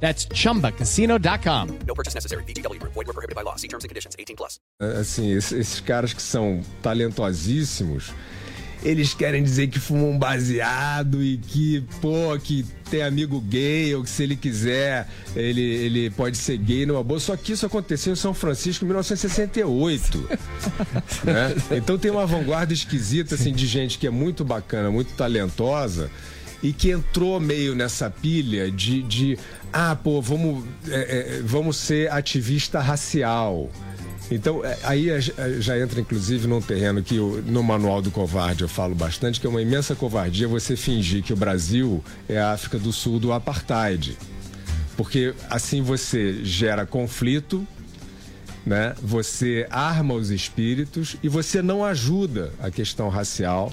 That's chumbacasino.com. No purchase necessary. VGW Group. Void were prohibited by law. See terms and conditions. 18 plus. Assim, esses, caras que são talentosíssimos, eles querem dizer que fumam um baseado e que, pô, que tem amigo gay ou que se ele quiser, ele, ele pode ser gay numa boa. Só que isso aconteceu em São Francisco em 1968. né? Então tem uma vanguarda esquisita, assim, de gente que é muito bacana, muito talentosa e que entrou meio nessa pilha de, de ah, pô, vamos, é, é, vamos ser ativista racial. Então, é, aí é, é, já entra inclusive num terreno que eu, no Manual do Covarde eu falo bastante, que é uma imensa covardia você fingir que o Brasil é a África do Sul do apartheid. Porque assim você gera conflito, né? Você arma os espíritos e você não ajuda a questão racial,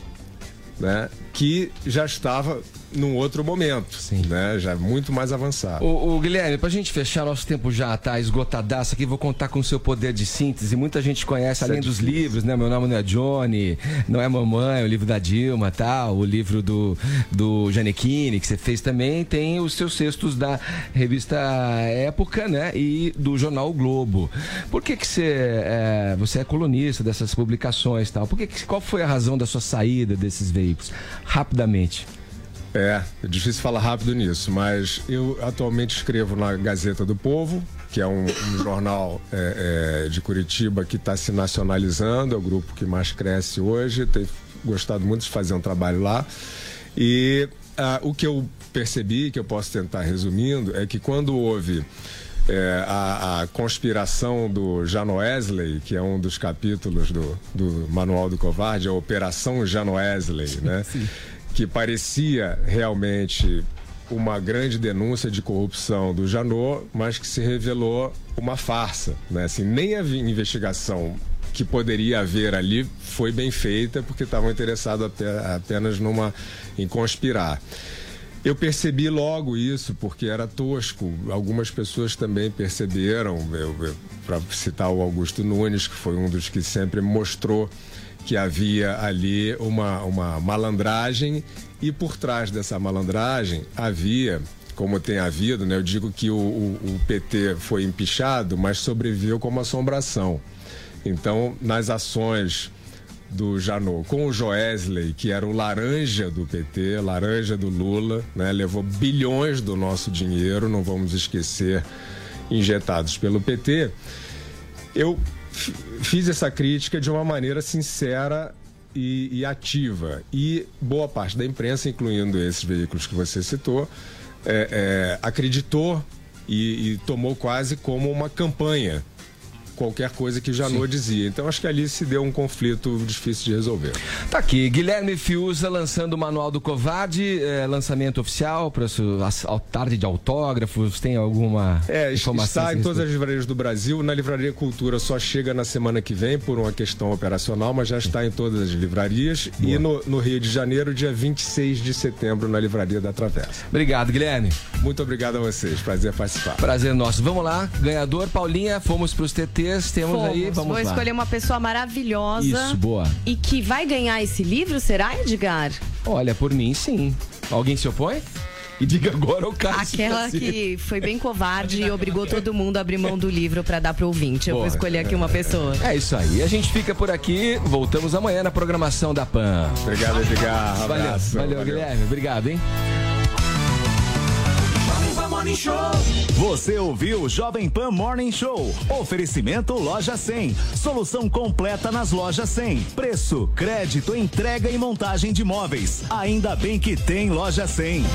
né? Que já estava num outro momento, Sim. né? Já muito mais avançado. O, o Guilherme, pra gente fechar, nosso tempo já tá esgotadaço aqui, vou contar com o seu poder de síntese. Muita gente conhece, além é dos livros, né? Meu nome não é Johnny, não é mamãe, o livro da Dilma, tal, o livro do, do Janequine, que você fez também, tem os seus cestos da revista Época, né? E do jornal o Globo. Por que que você é, você é colunista dessas publicações tal? Por que que, qual foi a razão da sua saída desses veículos? Rapidamente. É, é difícil falar rápido nisso, mas eu atualmente escrevo na Gazeta do Povo, que é um, um jornal é, é, de Curitiba que está se nacionalizando, é o grupo que mais cresce hoje, tenho gostado muito de fazer um trabalho lá. E ah, o que eu percebi, que eu posso tentar resumindo, é que quando houve é, a, a conspiração do Jano Wesley, que é um dos capítulos do, do Manual do Covarde, a Operação Jano Wesley, né? Que parecia realmente uma grande denúncia de corrupção do Janot, mas que se revelou uma farsa, né? Assim, nem a investigação que poderia haver ali foi bem feita porque estavam interessados ape- apenas numa em conspirar. Eu percebi logo isso porque era tosco. Algumas pessoas também perceberam. Para citar o Augusto Nunes, que foi um dos que sempre mostrou que havia ali uma, uma malandragem e por trás dessa malandragem havia, como tem havido, né? Eu digo que o, o, o PT foi empichado, mas sobreviveu como assombração. Então, nas ações do Janot com o Joesley, que era o laranja do PT, laranja do Lula, né? levou bilhões do nosso dinheiro, não vamos esquecer, injetados pelo PT. Eu fiz essa crítica de uma maneira sincera e, e ativa. E boa parte da imprensa, incluindo esses veículos que você citou, é, é, acreditou e, e tomou quase como uma campanha qualquer coisa que Janot dizia. Então acho que ali se deu um conflito difícil de resolver. Tá aqui, Guilherme Fiuza lançando o Manual do Covarde, é, lançamento oficial para a tarde de autógrafos, tem alguma É, informação? está a em todas as livrarias do Brasil. Na Livraria Cultura só chega na semana que vem por uma questão operacional, mas já está em todas as livrarias. E no, no Rio de Janeiro, dia 26 de setembro, na Livraria da Travessa. Obrigado, Guilherme. Muito obrigado a vocês. Prazer participar. Prazer nosso. Vamos lá, ganhador, Paulinha, fomos pros TTs, temos Fomos. aí, vamos Vou lá. escolher uma pessoa maravilhosa. Isso, boa. E que vai ganhar esse livro, será, Edgar? Olha, por mim, sim. Alguém se opõe? E diga agora o caso. Aquela que foi bem covarde e obrigou todo mundo a abrir mão do livro pra dar pro ouvinte. Eu vou Porra. escolher aqui uma pessoa. É isso aí. A gente fica por aqui. Voltamos amanhã na programação da PAN. Obrigado, Edgar. Valeu, Abraço. valeu, Guilherme. Obrigado, hein? Você ouviu Jovem Pan Morning Show. Oferecimento Loja 100. Solução completa nas lojas 100. Preço, crédito, entrega e montagem de móveis. Ainda bem que tem Loja 100.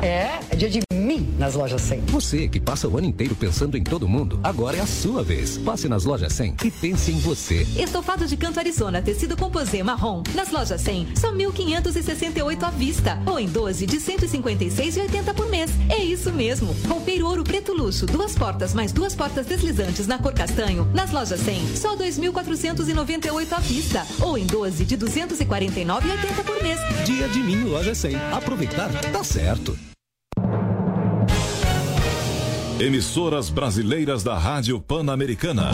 É, é dia de mim nas lojas 100. Você que passa o ano inteiro pensando em todo mundo, agora é a sua vez. Passe nas lojas 100 e pense em você. Estofado de canto Arizona, tecido composê marrom. Nas lojas 100, só 1.568 à vista. Ou em 12 de 156,80 por mês. É isso mesmo. Roupeiro ouro preto luxo, duas portas mais duas portas deslizantes na cor castanho. Nas lojas 100, só 2.498 à vista. Ou em 12 de 249,80 por mês. Dia de mim, loja 100. Aproveitar, tá certo. Emissoras brasileiras da Rádio Pan-Americana.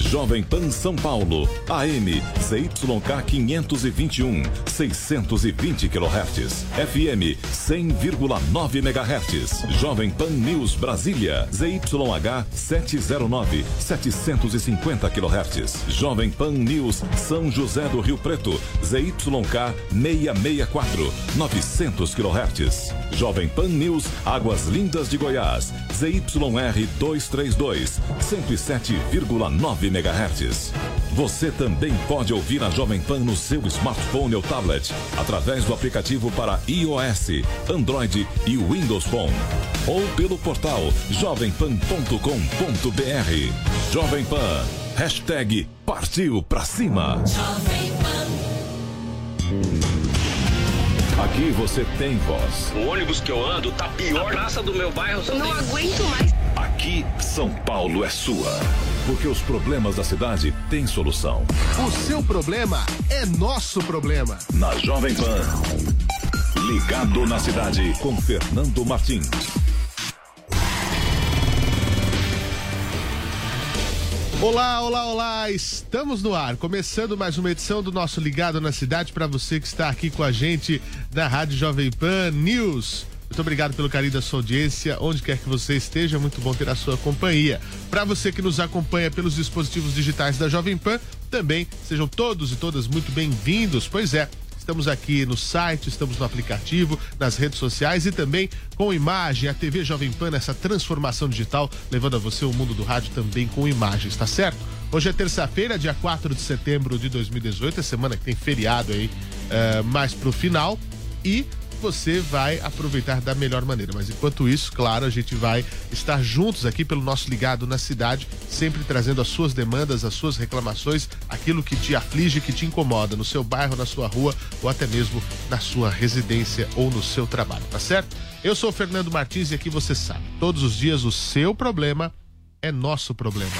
Jovem Pan São Paulo, AM, ZYK 521, 620 kHz, FM 100,9 MHz, Jovem Pan News Brasília, ZYH 709, 750 kHz, Jovem Pan News São José do Rio Preto, ZYK 664, 900 kHz, Jovem Pan News Águas Lindas de Goiás, ZYR 232, 107,9 MHz. Você também pode ouvir a Jovem Pan no seu smartphone ou tablet, através do aplicativo para iOS, Android e Windows Phone. Ou pelo portal jovempan.com.br. Jovem Pan. Hashtag partiu pra cima. Jovem Pan. Aqui você tem voz. O ônibus que eu ando tá pior. A praça do meu bairro. Não aguento mais. Aqui, São Paulo é sua. Porque os problemas da cidade têm solução. O seu problema é nosso problema. Na Jovem Pan. Ligado na cidade com Fernando Martins. Olá, olá, olá! Estamos no ar, começando mais uma edição do nosso Ligado na Cidade para você que está aqui com a gente na Rádio Jovem Pan News. Muito obrigado pelo carinho da sua audiência, onde quer que você esteja, muito bom ter a sua companhia. Para você que nos acompanha pelos dispositivos digitais da Jovem Pan, também sejam todos e todas muito bem-vindos. Pois é, Estamos aqui no site, estamos no aplicativo, nas redes sociais e também com imagem, a TV Jovem Pan, essa transformação digital, levando a você o mundo do rádio também com imagens, tá certo? Hoje é terça-feira, dia 4 de setembro de 2018, é semana que tem feriado aí uh, mais pro final. E você vai aproveitar da melhor maneira. Mas enquanto isso, claro, a gente vai estar juntos aqui pelo nosso Ligado na Cidade, sempre trazendo as suas demandas, as suas reclamações, aquilo que te aflige, que te incomoda no seu bairro, na sua rua ou até mesmo na sua residência ou no seu trabalho, tá certo? Eu sou o Fernando Martins e aqui você sabe, todos os dias o seu problema é nosso problema.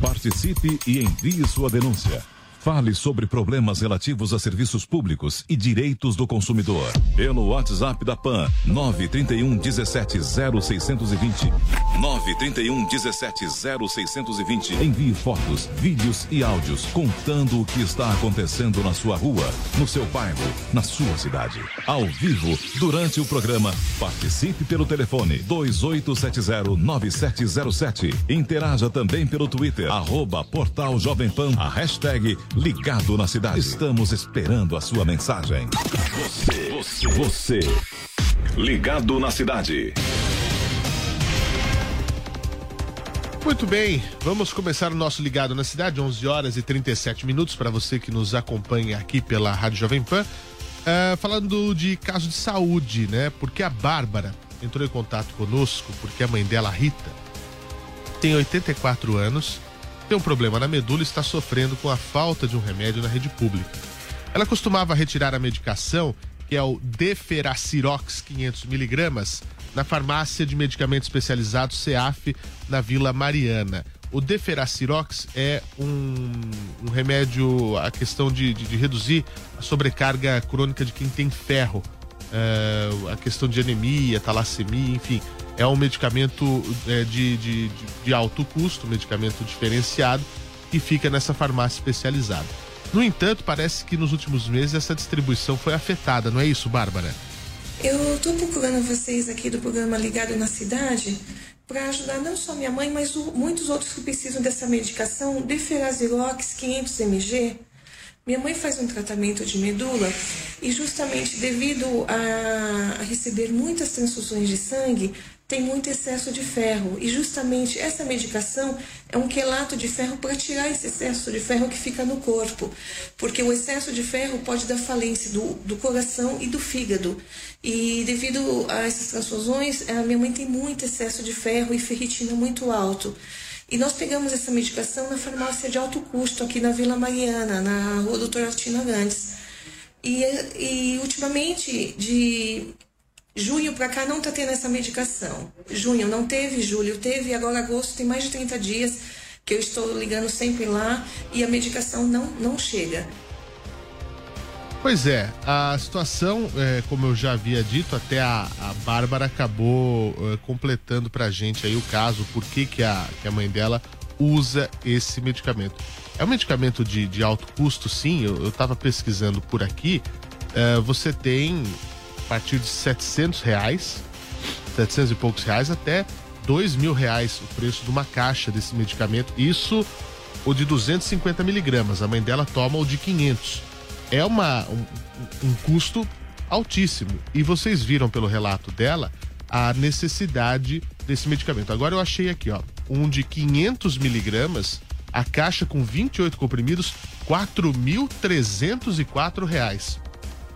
Participe e envie sua denúncia. Fale sobre problemas relativos a serviços públicos e direitos do consumidor. Pelo WhatsApp da PAN, 931 17 0620. 931 17 0620. Envie fotos, vídeos e áudios contando o que está acontecendo na sua rua, no seu bairro, na sua cidade. Ao vivo, durante o programa, participe pelo telefone 2870 9707. Interaja também pelo Twitter, arroba Portal Jovem Pan, a hashtag Ligado na cidade. Estamos esperando a sua mensagem. Você, você, você. Ligado na cidade. Muito bem, vamos começar o nosso Ligado na Cidade, 11 horas e 37 minutos, para você que nos acompanha aqui pela Rádio Jovem Pan. Uh, falando de caso de saúde, né? Porque a Bárbara entrou em contato conosco porque a mãe dela, Rita, tem 84 anos, tem um problema na medula e está sofrendo com a falta de um remédio na rede pública. Ela costumava retirar a medicação, que é o Deferacirox 500mg, na farmácia de medicamentos especializados CEAF, na Vila Mariana. O Deferacirox é um, um remédio, a questão de, de, de, reduzir a sobrecarga crônica de quem tem ferro, a questão de anemia, talassemia, enfim. É um medicamento é, de, de, de alto custo, medicamento diferenciado, que fica nessa farmácia especializada. No entanto, parece que nos últimos meses essa distribuição foi afetada, não é isso, Bárbara? Eu estou procurando vocês aqui do programa Ligado na Cidade para ajudar não só minha mãe, mas o, muitos outros que precisam dessa medicação, Deferazirox 500 mg, Minha mãe faz um tratamento de medula e justamente devido a, receber muitas transfusões de sangue, tem muito excesso de ferro. E justamente essa medicação é um quelato de ferro para tirar esse excesso de ferro que fica no corpo. Porque o excesso de ferro pode dar falência do, do coração e do fígado. E devido a essas transfusões, a minha mãe tem muito excesso de ferro e ferritina muito alto. E nós pegamos essa medicação na farmácia de alto custo, aqui na Vila Mariana, na rua Doutora Artina Gandes. E, e ultimamente, de junho para cá, não está tendo essa medicação. Junho não teve, julho teve, agora agosto tem mais de 30 dias que eu estou ligando sempre lá e a medicação não, não chega. Pois é, a situação, é, como eu já havia dito, até a, a Bárbara acabou é, completando pra gente aí o caso, por que, que, a, que a mãe dela usa esse medicamento. É um medicamento de, de alto custo, sim, eu, eu tava pesquisando por aqui, é, você tem a partir de 700 reais, 700 e poucos reais, até 2 mil reais o preço de uma caixa desse medicamento, isso o de 250 miligramas, a mãe dela toma o de 500 é uma, um, um custo altíssimo. E vocês viram pelo relato dela a necessidade desse medicamento. Agora eu achei aqui, ó, um de 500 miligramas, a caixa com 28 comprimidos, 4.304 reais.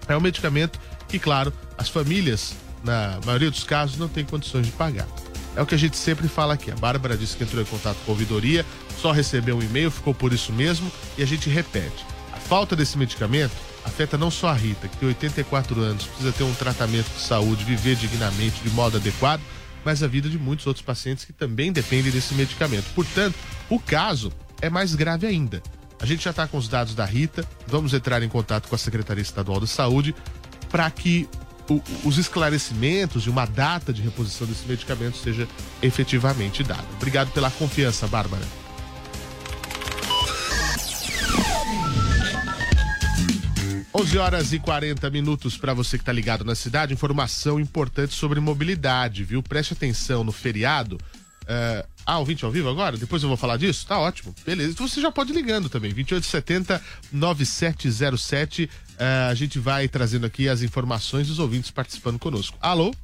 É um medicamento que, claro, as famílias, na maioria dos casos, não têm condições de pagar. É o que a gente sempre fala aqui. A Bárbara disse que entrou em contato com a ouvidoria, só recebeu um e-mail, ficou por isso mesmo, e a gente repete falta desse medicamento afeta não só a Rita, que tem 84 anos, precisa ter um tratamento de saúde, viver dignamente, de modo adequado, mas a vida de muitos outros pacientes que também dependem desse medicamento. Portanto, o caso é mais grave ainda. A gente já está com os dados da Rita, vamos entrar em contato com a Secretaria Estadual da Saúde para que o, os esclarecimentos e uma data de reposição desse medicamento seja efetivamente dada. Obrigado pela confiança, Bárbara. 11 horas e 40 minutos para você que está ligado na cidade. Informação importante sobre mobilidade, viu? Preste atenção no feriado. Uh, ah, ouvinte ao vivo agora? Depois eu vou falar disso? Tá ótimo. Beleza. Então você já pode ir ligando também. 2870 9707. Uh, a gente vai trazendo aqui as informações dos ouvintes participando conosco. Alô?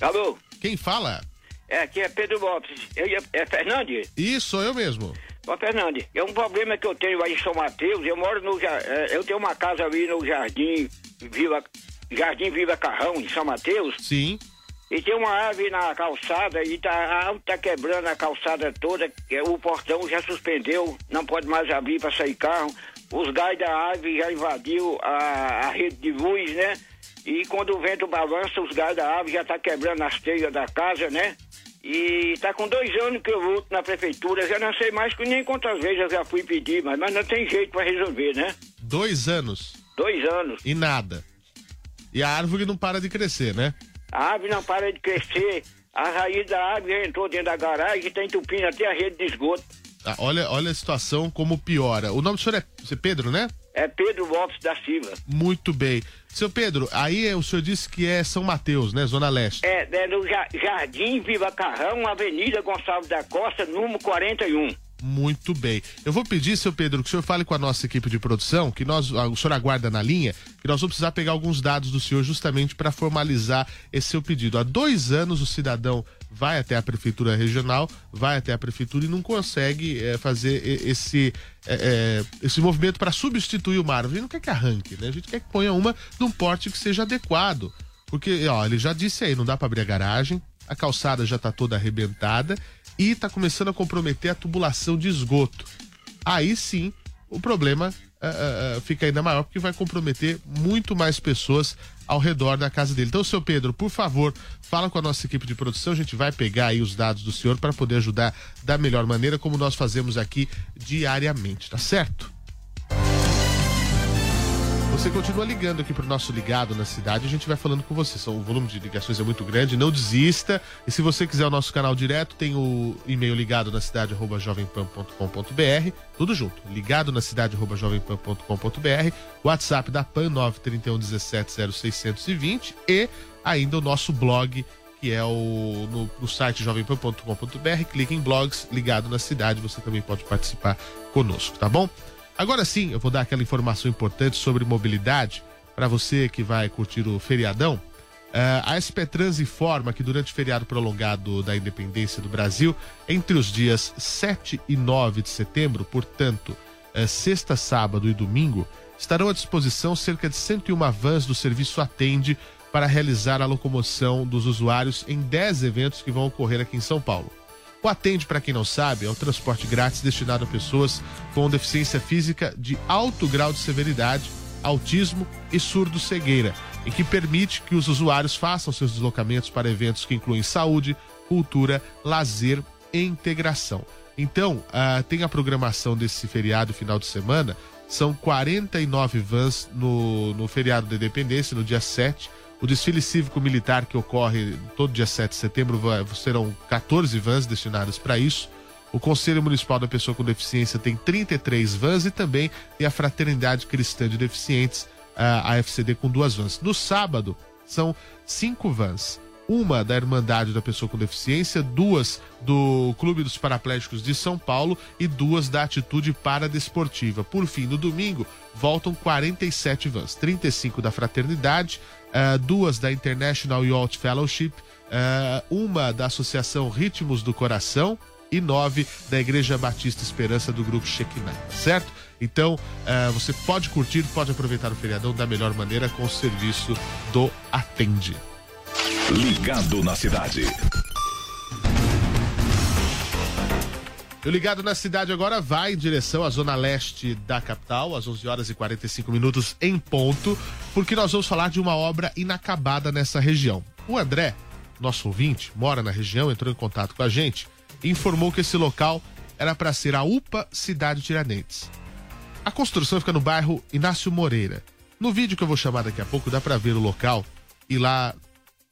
Alô? Quem fala? É, aqui é Pedro Lopes. Eu, é Fernandes? Isso, sou eu mesmo. Ô, Fernandes, é um problema que eu tenho aí em São Mateus. Eu moro no. é, Eu tenho uma casa ali no Jardim Vila. Jardim Vila Carrão, em São Mateus. Sim. E tem uma árvore na calçada e tá, a árvore tá quebrando a calçada toda. O portão já suspendeu, não pode mais abrir para sair carro. Os gás da árvore já invadiu a, a rede de luz, né? E quando o vento balança, os gás da árvore já tá quebrando as telhas da casa, né? E tá com dois anos que eu luto na prefeitura, já não sei mais nem quantas vezes eu já fui pedir, mas, mas não tem jeito para resolver, né? Dois anos. Dois anos. E nada. E a árvore não para de crescer, né? A árvore não para de crescer, a raiz da árvore entrou dentro da garagem e tá entupindo até a rede de esgoto. Ah, olha, olha a situação como piora. O nome do senhor é, é Pedro, né? É Pedro Lopes da Silva. Muito bem. Seu Pedro, aí é- o senhor disse que é São Mateus, né? Zona Leste. É, é no Ja- Jardim Viva Carrão, Avenida Gonçalves da Costa, número 41. Muito bem. Eu vou pedir, seu Pedro, que o senhor fale com a nossa equipe de produção, que nós, o senhor aguarda na linha, que nós vamos precisar pegar alguns dados do senhor justamente para formalizar esse seu pedido. Há dois anos o cidadão vai até a prefeitura regional, vai até a prefeitura e não consegue eh, fazer esse, eh, esse movimento para substituir uma árvore. A gente não quer que arranque, né? A gente quer que ponha uma de um porte que seja adequado. Porque, ó, ele já disse aí, não dá para abrir a garagem, a calçada já tá toda arrebentada e tá começando a comprometer a tubulação de esgoto. Aí sim, o problema ah, ah, fica ainda maior porque vai comprometer muito mais pessoas ao redor da casa dele. Então, seu Pedro, por favor, fala com a nossa equipe de produção, a gente vai pegar aí os dados do senhor para poder ajudar da melhor maneira, como nós fazemos aqui diariamente, tá certo? Você continua ligando aqui pro nosso ligado na cidade, a gente vai falando com você. O volume de ligações é muito grande, não desista. E se você quiser o nosso canal direto, tem o e-mail ligado na cidade jovempan.com.br, tudo junto. Ligado na cidade jovempan.com.br, WhatsApp da PAN 931 17 0620 e ainda o nosso blog que é o no, no site jovempan.com.br, clique em blogs ligado na cidade, você também pode participar conosco, tá bom? Agora sim, eu vou dar aquela informação importante sobre mobilidade para você que vai curtir o feriadão. Eh, a SP Trans informa que durante o feriado prolongado da independência do Brasil, entre os dias 7 e 9 de setembro, portanto, eh, sexta, sábado e domingo, estarão à disposição cerca de 101 vans do serviço Atende para realizar a locomoção dos usuários em 10 eventos que vão ocorrer aqui em São Paulo. O Atende, para quem não sabe, é um transporte grátis destinado a pessoas com deficiência física de alto grau de severidade, autismo e surdo-cegueira, e que permite que os usuários façam seus deslocamentos para eventos que incluem saúde, cultura, lazer e integração. Então, ah, tem a programação desse feriado final de semana, são 49 vans no, no feriado da Independência, no dia 7. O desfile cívico-militar que ocorre todo dia 7 de setembro serão 14 vans destinadas para isso. O Conselho Municipal da Pessoa com Deficiência tem 33 vans e também tem a Fraternidade Cristã de Deficientes, a AFCD, com duas vans. No sábado, são cinco vans. Uma da Irmandade da Pessoa com Deficiência, duas do Clube dos Paraplégicos de São Paulo e duas da Atitude Paradesportiva. Por fim, no domingo, voltam 47 vans, 35 da Fraternidade, eh, duas da International Yacht Fellowship, eh, uma da Associação Ritmos do Coração e nove da Igreja Batista Esperança do Grupo Shekinah, certo? Então, eh, você pode curtir, pode aproveitar o feriadão da melhor maneira com o serviço do Atende. Ligado na cidade. O Ligado na Cidade agora vai em direção à zona leste da capital, às 11 horas e 45 minutos em ponto, porque nós vamos falar de uma obra inacabada nessa região. O André, nosso ouvinte, mora na região, entrou em contato com a gente e informou que esse local era para ser a UPA Cidade Tiradentes. A construção fica no bairro Inácio Moreira. No vídeo que eu vou chamar daqui a pouco dá para ver o local e lá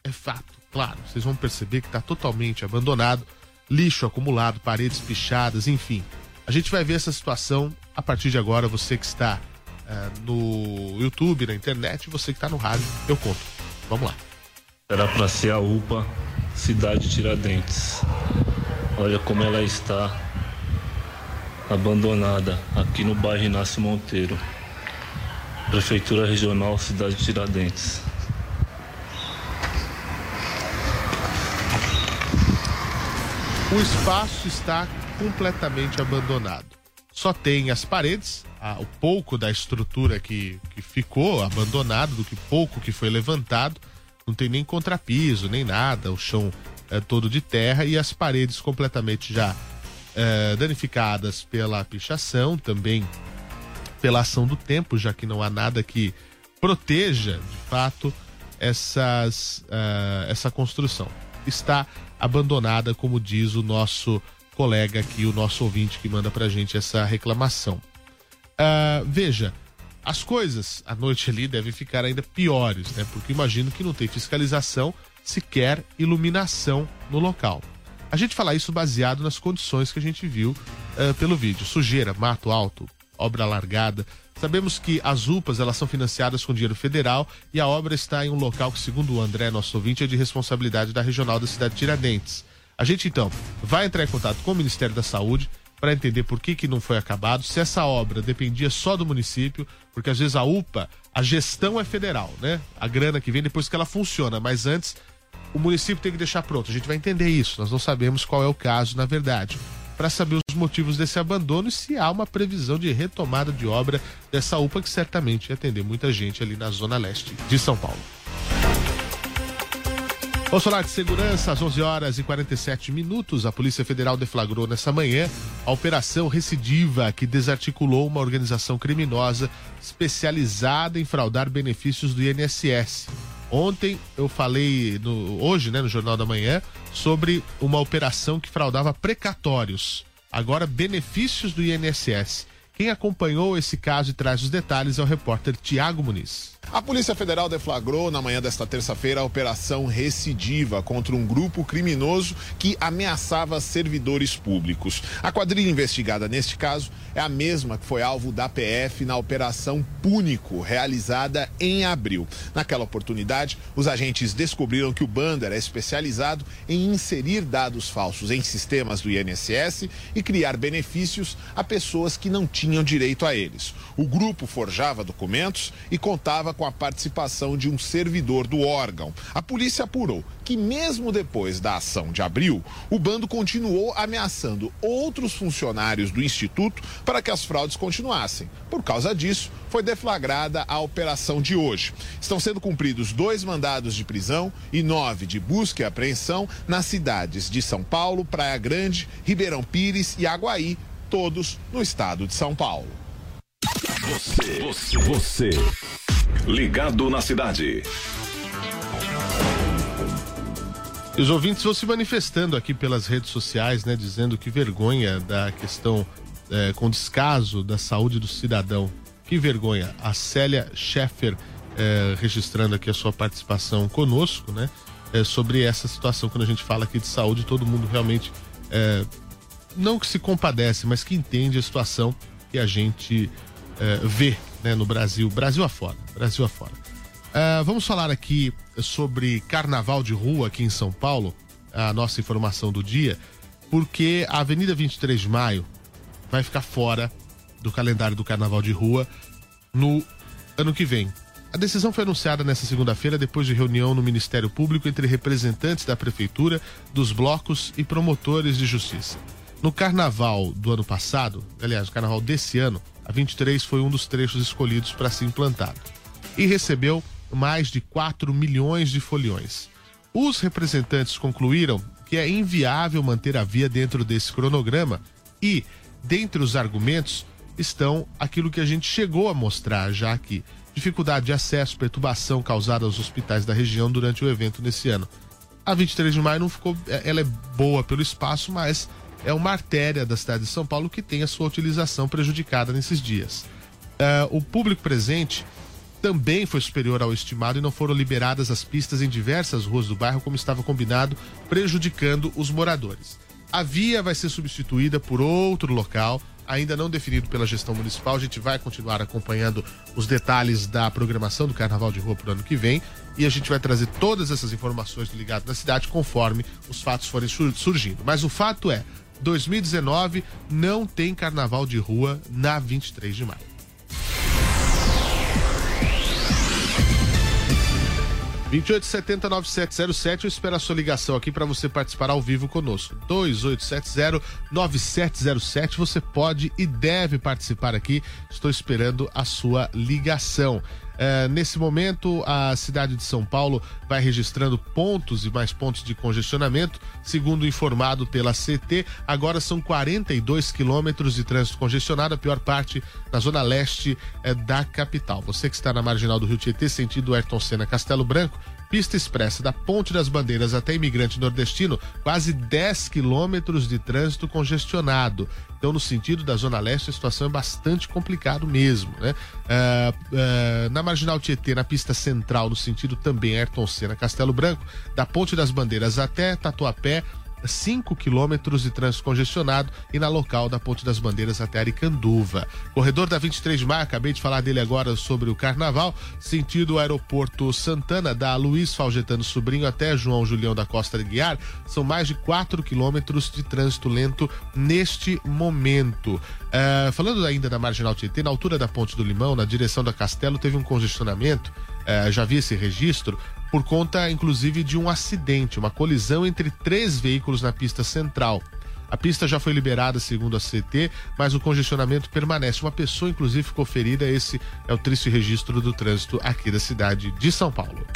é fato, claro, vocês vão perceber que está totalmente abandonado, lixo acumulado, paredes pichadas, enfim. A gente vai ver essa situação a partir de agora. Você que está eh, no YouTube, na internet, você que está no rádio, eu conto. Vamos lá. Era para ser a UPA Cidade Tiradentes. Olha como ela está abandonada aqui no bairro Inácio Monteiro. Prefeitura Regional Cidade Tiradentes. O espaço está completamente abandonado. Só tem as paredes, a- o pouco da estrutura que, que ficou abandonado, do que pouco que foi levantado. Não tem nem contrapiso, nem nada. O chão é todo de terra e as paredes completamente já é, danificadas pela pichação, também pela ação do tempo, já que não há nada que proteja, de fato, essas, ah, essa construção. Está abandonada, como diz o nosso colega aqui, o nosso ouvinte que manda pra gente essa reclamação. Ah, veja, as coisas à noite ali devem ficar ainda piores, né? Porque imagino que não tem fiscalização, sequer iluminação no local. A gente fala isso baseado nas condições que a gente viu ah, pelo vídeo: sujeira, mato alto, obra largada. Sabemos que as UPAs elas são financiadas com dinheiro federal e a obra está em um local que, segundo o André, nosso ouvinte, é de responsabilidade da regional da cidade de Tiradentes. A gente então vai entrar em contato com o Ministério da Saúde para entender por que, que não foi acabado, se essa obra dependia só do município, porque às vezes a UPA, a gestão é federal, né? A grana que vem depois que ela funciona, mas antes o município tem que deixar pronto. A gente vai entender isso, nós não sabemos qual é o caso na verdade. Para saber os motivos desse abandono e se há uma previsão de retomada de obra dessa UPA que certamente ia atender muita gente ali na zona leste de São Paulo. Vamos falar de segurança, às 11 horas e 47 minutos. A Polícia Federal deflagrou nessa manhã a Operação Recidiva, que desarticulou uma organização criminosa especializada em fraudar benefícios do INSS. Ontem eu falei, no- hoje, né, no Jornal da Manhã, sobre uma operação que fraudava precatórios. Agora, benefícios do INSS. Quem acompanhou esse caso e traz os detalhes é o repórter Tiago Muniz. A Polícia Federal deflagrou na manhã desta terça-feira a Operação Recidiva contra um grupo criminoso que ameaçava servidores públicos. A quadrilha investigada neste caso é a mesma que foi alvo da PF na Operação Púnico, realizada em abril. Naquela oportunidade, os agentes descobriram que o bando era especializado em inserir dados falsos em sistemas do INSS e criar benefícios a pessoas que não tinham tinham direito a eles. O grupo forjava documentos e contava com a participação de um servidor do órgão. A polícia apurou que, mesmo depois da ação de abril, o bando continuou ameaçando outros funcionários do Instituto para que as fraudes continuassem. Por causa disso, foi deflagrada a operação de hoje. Estão sendo cumpridos dois mandados de prisão e nove de busca e apreensão nas cidades de São Paulo, Praia Grande, Ribeirão Pires e Aguaí, todos no estado de São Paulo. Você, você, você. Ligado na cidade. E os ouvintes vão se manifestando aqui pelas redes sociais, né? Dizendo que vergonha da questão é, com descaso da saúde do cidadão. Que vergonha. A Célia Scheffer é, registrando aqui a sua participação conosco, né? É, sobre essa situação. Quando a gente fala aqui de saúde, todo mundo realmente é, não que se compadece, mas que entende a situação que a gente é, vê né, no Brasil, Brasil afora, Brasil afora. É, vamos falar aqui sobre carnaval de rua aqui em São Paulo, a nossa informação do dia, porque a Avenida 23 de Maio vai ficar fora do calendário do carnaval de rua no ano que vem. A decisão foi anunciada nesta segunda-feira depois de reunião no Ministério Público entre representantes da Prefeitura, dos blocos e promotores de justiça. No carnaval do ano passado, aliás, o carnaval desse ano, a 23 foi um dos trechos escolhidos para ser implantado. E recebeu mais de 4 milhões de foliões. Os representantes concluíram que é inviável manter a via dentro desse cronograma e, dentre os argumentos, estão aquilo que a gente chegou a mostrar já aqui: dificuldade de acesso, perturbação causada aos hospitais da região durante o evento nesse ano. A 23 de maio não ficou, ela é boa pelo espaço, mas é uma artéria da cidade de São Paulo que tem a sua utilização prejudicada nesses dias. Uh, o público presente também foi superior ao estimado e não foram liberadas as pistas em diversas ruas do bairro como estava combinado, prejudicando os moradores. A via vai ser substituída por outro local, ainda não definido pela gestão municipal. A gente vai continuar acompanhando os detalhes da programação do Carnaval de Rua para o ano que vem e a gente vai trazer todas essas informações do Ligado na Cidade conforme os fatos forem surgindo. Mas o fato é, 2019 não tem Carnaval de Rua na 23 de maio. 2870-9707, eu espero a sua ligação aqui para você participar ao vivo conosco. 2870-9707, você pode e deve participar aqui. Estou esperando a sua ligação. É, nesse momento, a cidade de São Paulo vai registrando pontos e mais pontos de congestionamento. Segundo informado pela CT, agora são 42 quilômetros de trânsito congestionado, a pior parte na zona leste é, da capital. Você que está na marginal do Rio Tietê, sentido Ayrton Senna Castelo Branco, pista expressa da Ponte das Bandeiras até Imigrante Nordestino, quase 10 quilômetros de trânsito congestionado. Então, no sentido da Zona Leste, a situação é bastante complicado mesmo, né? Uh, uh, na Marginal Tietê, na pista central, no sentido também Ayrton Senna, Castelo Branco, da Ponte das Bandeiras até Tatuapé, 5 quilômetros de trânsito congestionado e na local da Ponte das Bandeiras até Aricanduva. Corredor da 23 de maio, acabei de falar dele agora sobre o carnaval, sentido aeroporto Santana, da Luiz Falgetano Sobrinho até João Julião da Costa de Guiar, são mais de 4 quilômetros de trânsito lento neste momento. Uh, falando ainda da Marginal Tietê, na altura da Ponte do Limão, na direção da Castelo, teve um congestionamento, uh, já vi esse registro, por conta, inclusive, de um acidente, uma colisão entre três veículos na pista central. A pista já foi liberada, segundo a CT, mas o congestionamento permanece. Uma pessoa, inclusive, ficou ferida. Esse é o triste registro do trânsito aqui da cidade de São Paulo.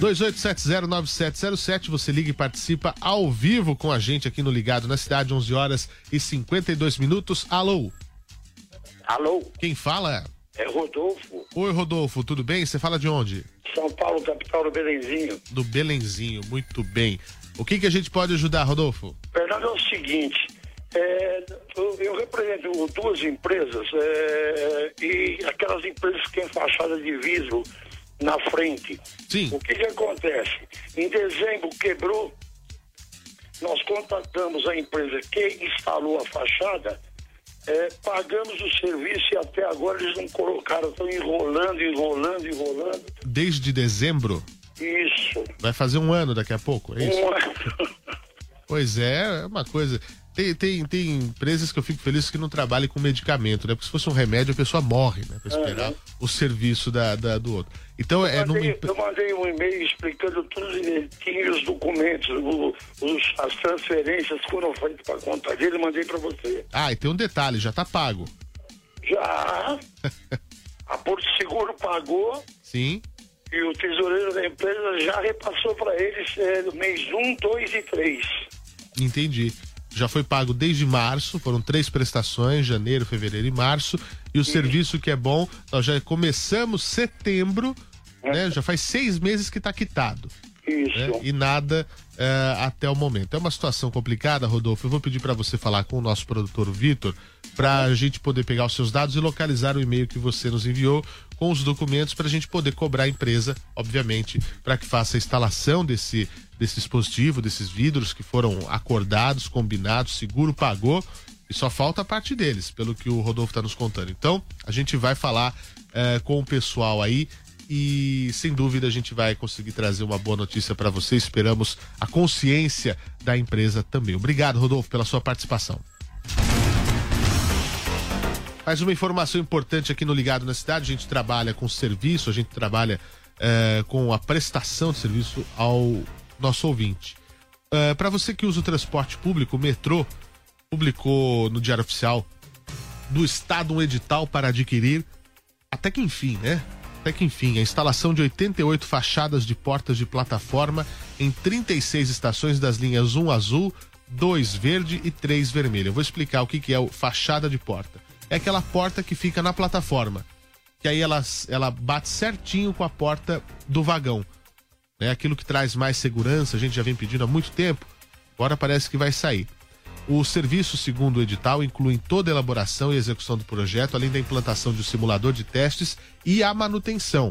28709707, você liga e participa ao vivo com a gente aqui no Ligado na Cidade, 11 horas e 52 minutos. Alô? Alô? Quem fala? É Rodolfo. Oi, Rodolfo, tudo bem? Você fala de onde? São Paulo, capital do Belenzinho. Do Belenzinho, muito bem. O que, que a gente pode ajudar, Rodolfo? Fernando, é o seguinte. É, eu, eu, represento duas empresas é, e aquelas empresas que têm fachada de vidro na frente. Sim. O que, que acontece? Em dezembro quebrou, nós contatamos a empresa que instalou a fachada é, pagamos o serviço e até agora eles não colocaram, estão enrolando, enrolando, enrolando. Desde dezembro? Isso. Vai fazer um ano daqui a pouco, é isso? Um ano. Pois é, é uma coisa. Tem, tem, tem empresas que eu fico feliz que não trabalham com medicamento, né? Porque se fosse um remédio, a pessoa morre, né? Pra esperar Aham. o serviço da, da- do outro. Então é eu, numa mandei, empre- eu mandei um e-mail explicando tudo direitinho, os documentos, o- os- as transferências foram feitas para conta dele, mandei para você. Ah, e tem um detalhe, já tá pago. Já a Porto Seguro pagou Sim. e o tesoureiro da empresa já repassou para eles é, mês 1, 2 e 3. Entendi. Já foi pago desde março, foram três prestações, janeiro, fevereiro e março. E o serviço que é bom, nós já começamos setembro, né? Já faz seis meses que está quitado. Isso. E nada eh, até o momento. É uma situação complicada, Rodolfo. Eu vou pedir para você falar com o nosso produtor Vitor, para a gente poder pegar os seus dados e localizar o e-mail que você nos enviou com os documentos para a gente poder cobrar a empresa, obviamente, para que faça a instalação desse, desse dispositivo, desses vidros que foram acordados, combinados, seguro pagou. E só falta a parte deles, pelo que o Rodolfo está nos contando. Então, a gente vai falar eh, com o pessoal aí e sem dúvida a gente vai conseguir trazer uma boa notícia para você. Esperamos a consciência da empresa também. Obrigado, Rodolfo, pela sua participação. Mais uma informação importante aqui no Ligado na Cidade: a gente trabalha com serviço, a gente trabalha eh, com a prestação de serviço ao nosso ouvinte. para você que usa o transporte público, o metrô publicou no Diário Oficial do Estado um edital para adquirir, até que enfim, né? Até que enfim, a instalação de 88 fachadas de portas de plataforma em 36 estações das linhas 1 azul, 2 verde e 3 vermelho. Eu vou explicar o que, que é o fachada de porta. É aquela porta que fica na plataforma, que aí ela, ela bate certinho com a porta do vagão. É aquilo que traz mais segurança, a gente já vem pedindo há muito tempo, agora parece que vai sair. O serviço, segundo o edital, inclui toda a elaboração e execução do projeto, além da implantação de um simulador de testes e a manutenção.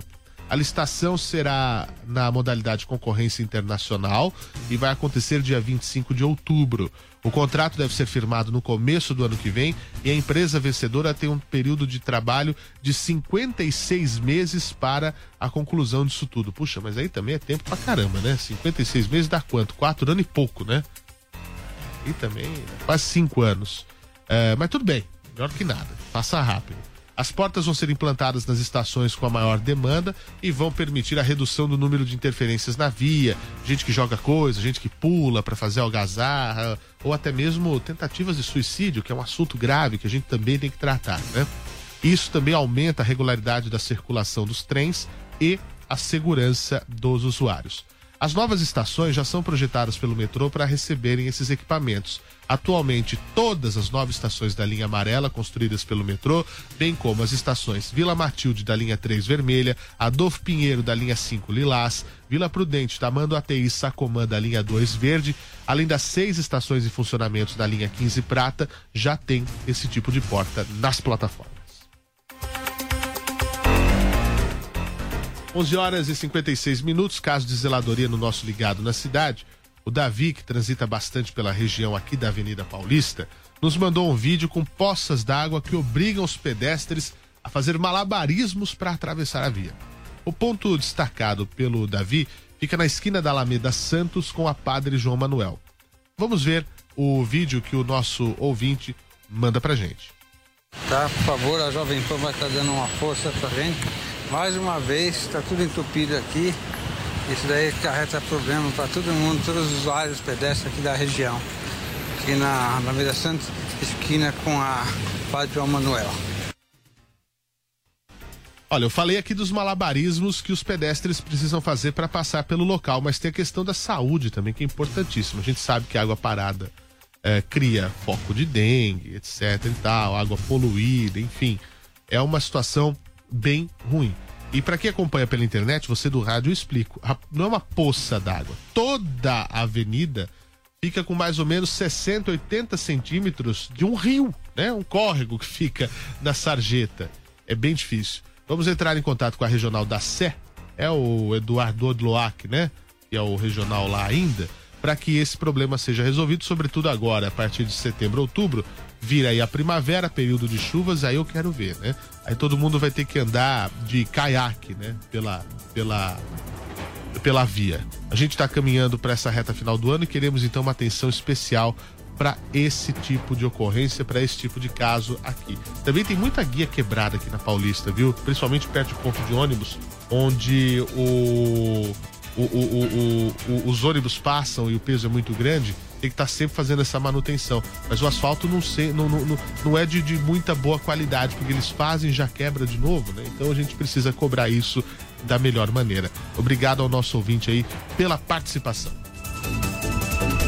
A licitação será na modalidade concorrência internacional e vai acontecer dia 25 de outubro. O contrato deve ser firmado no começo do ano que vem e a empresa vencedora tem um período de trabalho de 56 meses para a conclusão disso tudo. Puxa, mas aí também é tempo pra caramba, né? 56 meses dá quanto? Quatro anos e pouco, né? E também quase cinco anos. É, mas tudo bem, melhor que nada. Faça rápido. As portas vão ser implantadas nas estações com a maior demanda e vão permitir a redução do número de interferências na via, gente que joga coisa, gente que pula para fazer algazarra, ou até mesmo tentativas de suicídio, que é um assunto grave que a gente também tem que tratar, né? Isso também aumenta a regularidade da circulação dos trens e a segurança dos usuários. As novas estações já são projetadas pelo metrô para receberem esses equipamentos. Atualmente, todas as nove estações da linha amarela construídas pelo metrô, bem como as estações Vila Matilde da linha 3 vermelha, Adolfo Pinheiro da linha 5 lilás, Vila Prudente, Tamando ATI e Sacomã da linha 2 verde, além das seis estações em funcionamento da linha 15 prata, já tem esse tipo de porta nas plataformas. 11 horas e 56 minutos, caso de zeladoria no nosso ligado na cidade. O Davi, que transita bastante pela região aqui da Avenida Paulista, nos mandou um vídeo com poças d'água que obrigam os pedestres a fazer malabarismos para atravessar a via. O ponto destacado pelo Davi fica na esquina da Alameda Santos com a Padre João Manuel. Vamos ver o vídeo que o nosso ouvinte manda pra gente. Tá, por favor, a Jovem Pan vai estar dando uma força pra gente. Mais uma vez, está tudo entupido aqui. Isso daí carreta problema para todo mundo, todos os usuários pedestres aqui da região. Aqui na Alameda Santos, esquina com a Padre João Manuel. Olha, eu falei aqui dos malabarismos que os pedestres precisam fazer para passar pelo local, mas tem a questão da saúde também, que é importantíssima. A gente sabe que a água parada é, cria foco de dengue, etc e tal, água poluída, enfim. É uma situação bem ruim. E para quem acompanha pela internet, você do rádio eu explico. Não é uma poça d'água. Toda a avenida fica com mais ou menos 60, 80 centímetros de um rio, né? Um córrego que fica na sarjeta. É bem difícil. Vamos entrar em contato com a regional da Sé, é o Eduardo Odloac, né? Que é o regional lá ainda, para que esse problema seja resolvido, sobretudo agora, a partir de setembro, outubro, vira aí a primavera, período de chuvas, aí eu quero ver, né? Aí todo mundo vai ter que andar de caiaque, né? Pela, pela, pela via. A gente está caminhando para essa reta final do ano e queremos então uma atenção especial para esse tipo de ocorrência, para esse tipo de caso aqui. Também tem muita guia quebrada aqui na Paulista, viu? Principalmente perto de ponto de ônibus, onde o- o- o- os ônibus passam e o peso é muito grande, tem que estar sempre fazendo essa manutenção. Mas o asfalto não, sei, não, não, não- é de, de muita boa qualidade, porque eles fazem já quebra de novo, né? Então a gente precisa cobrar isso da melhor maneira. Obrigado ao nosso ouvinte aí pela participação.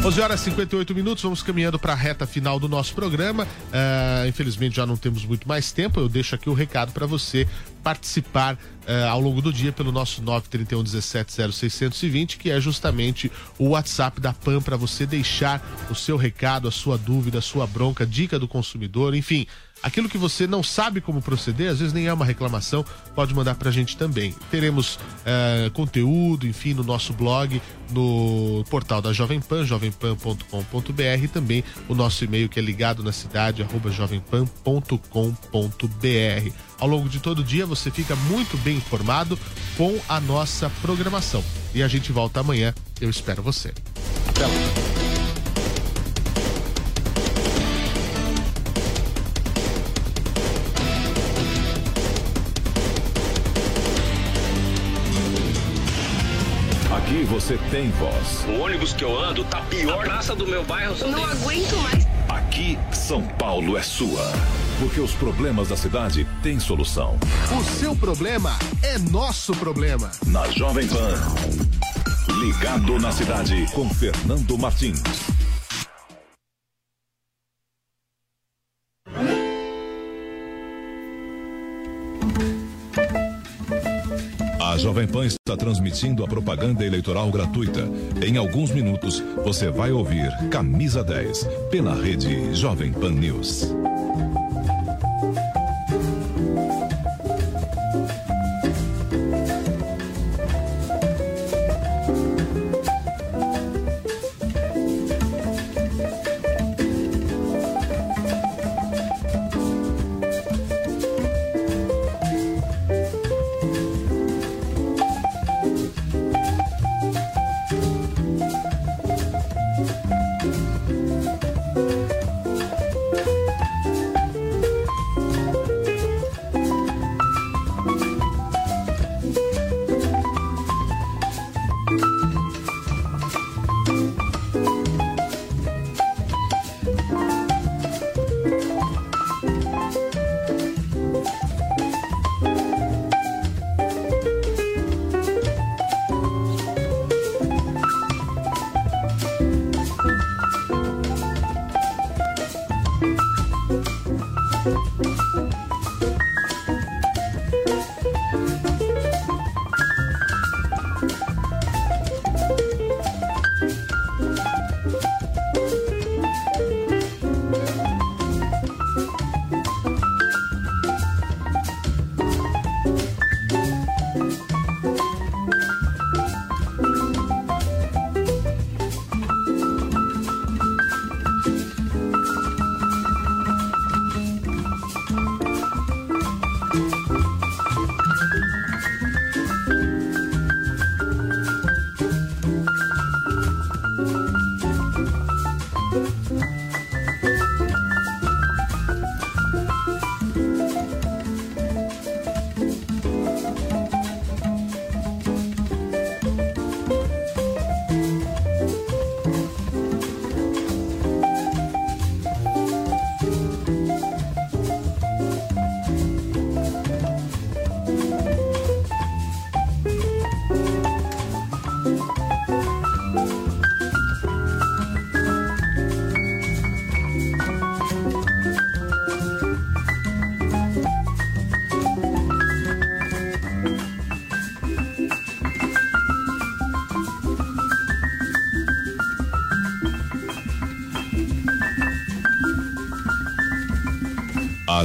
11 horas e 58 minutos, vamos caminhando para a reta final do nosso programa. Ah, infelizmente já não temos muito mais tempo. Eu deixo aqui o recado para você participar ah, ao longo do dia pelo nosso 931 17 0620, que é justamente o WhatsApp da PAN para você deixar o seu recado, a sua dúvida, a sua bronca, dica do consumidor, enfim. Aquilo que você não sabe como proceder, às vezes nem é uma reclamação, pode mandar pra gente também. Teremos eh, conteúdo, enfim, no nosso blog, no portal da Jovem Pan, jovempan.com.br e também o nosso e-mail que é ligado na cidade, arroba jovempan.com.br. Ao longo de todo o dia você fica muito bem informado com a nossa programação. E a gente volta amanhã, eu espero você. Até lá. Você tem voz. O ônibus que eu ando tá pior. A praça do meu bairro Não tem- aguento mais. Aqui, São Paulo é sua. Porque os problemas da cidade têm solução. O seu problema é nosso problema. Na Jovem Pan. Ligado na cidade com Fernando Martins. Jovem Pan está transmitindo a propaganda eleitoral gratuita. Em alguns minutos, você vai ouvir Camisa 10 pela rede Jovem Pan News.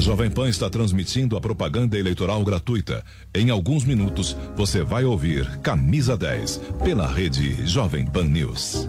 Jovem Pan está transmitindo a propaganda eleitoral gratuita. Em alguns minutos, você vai ouvir Camisa 10 pela rede Jovem Pan News.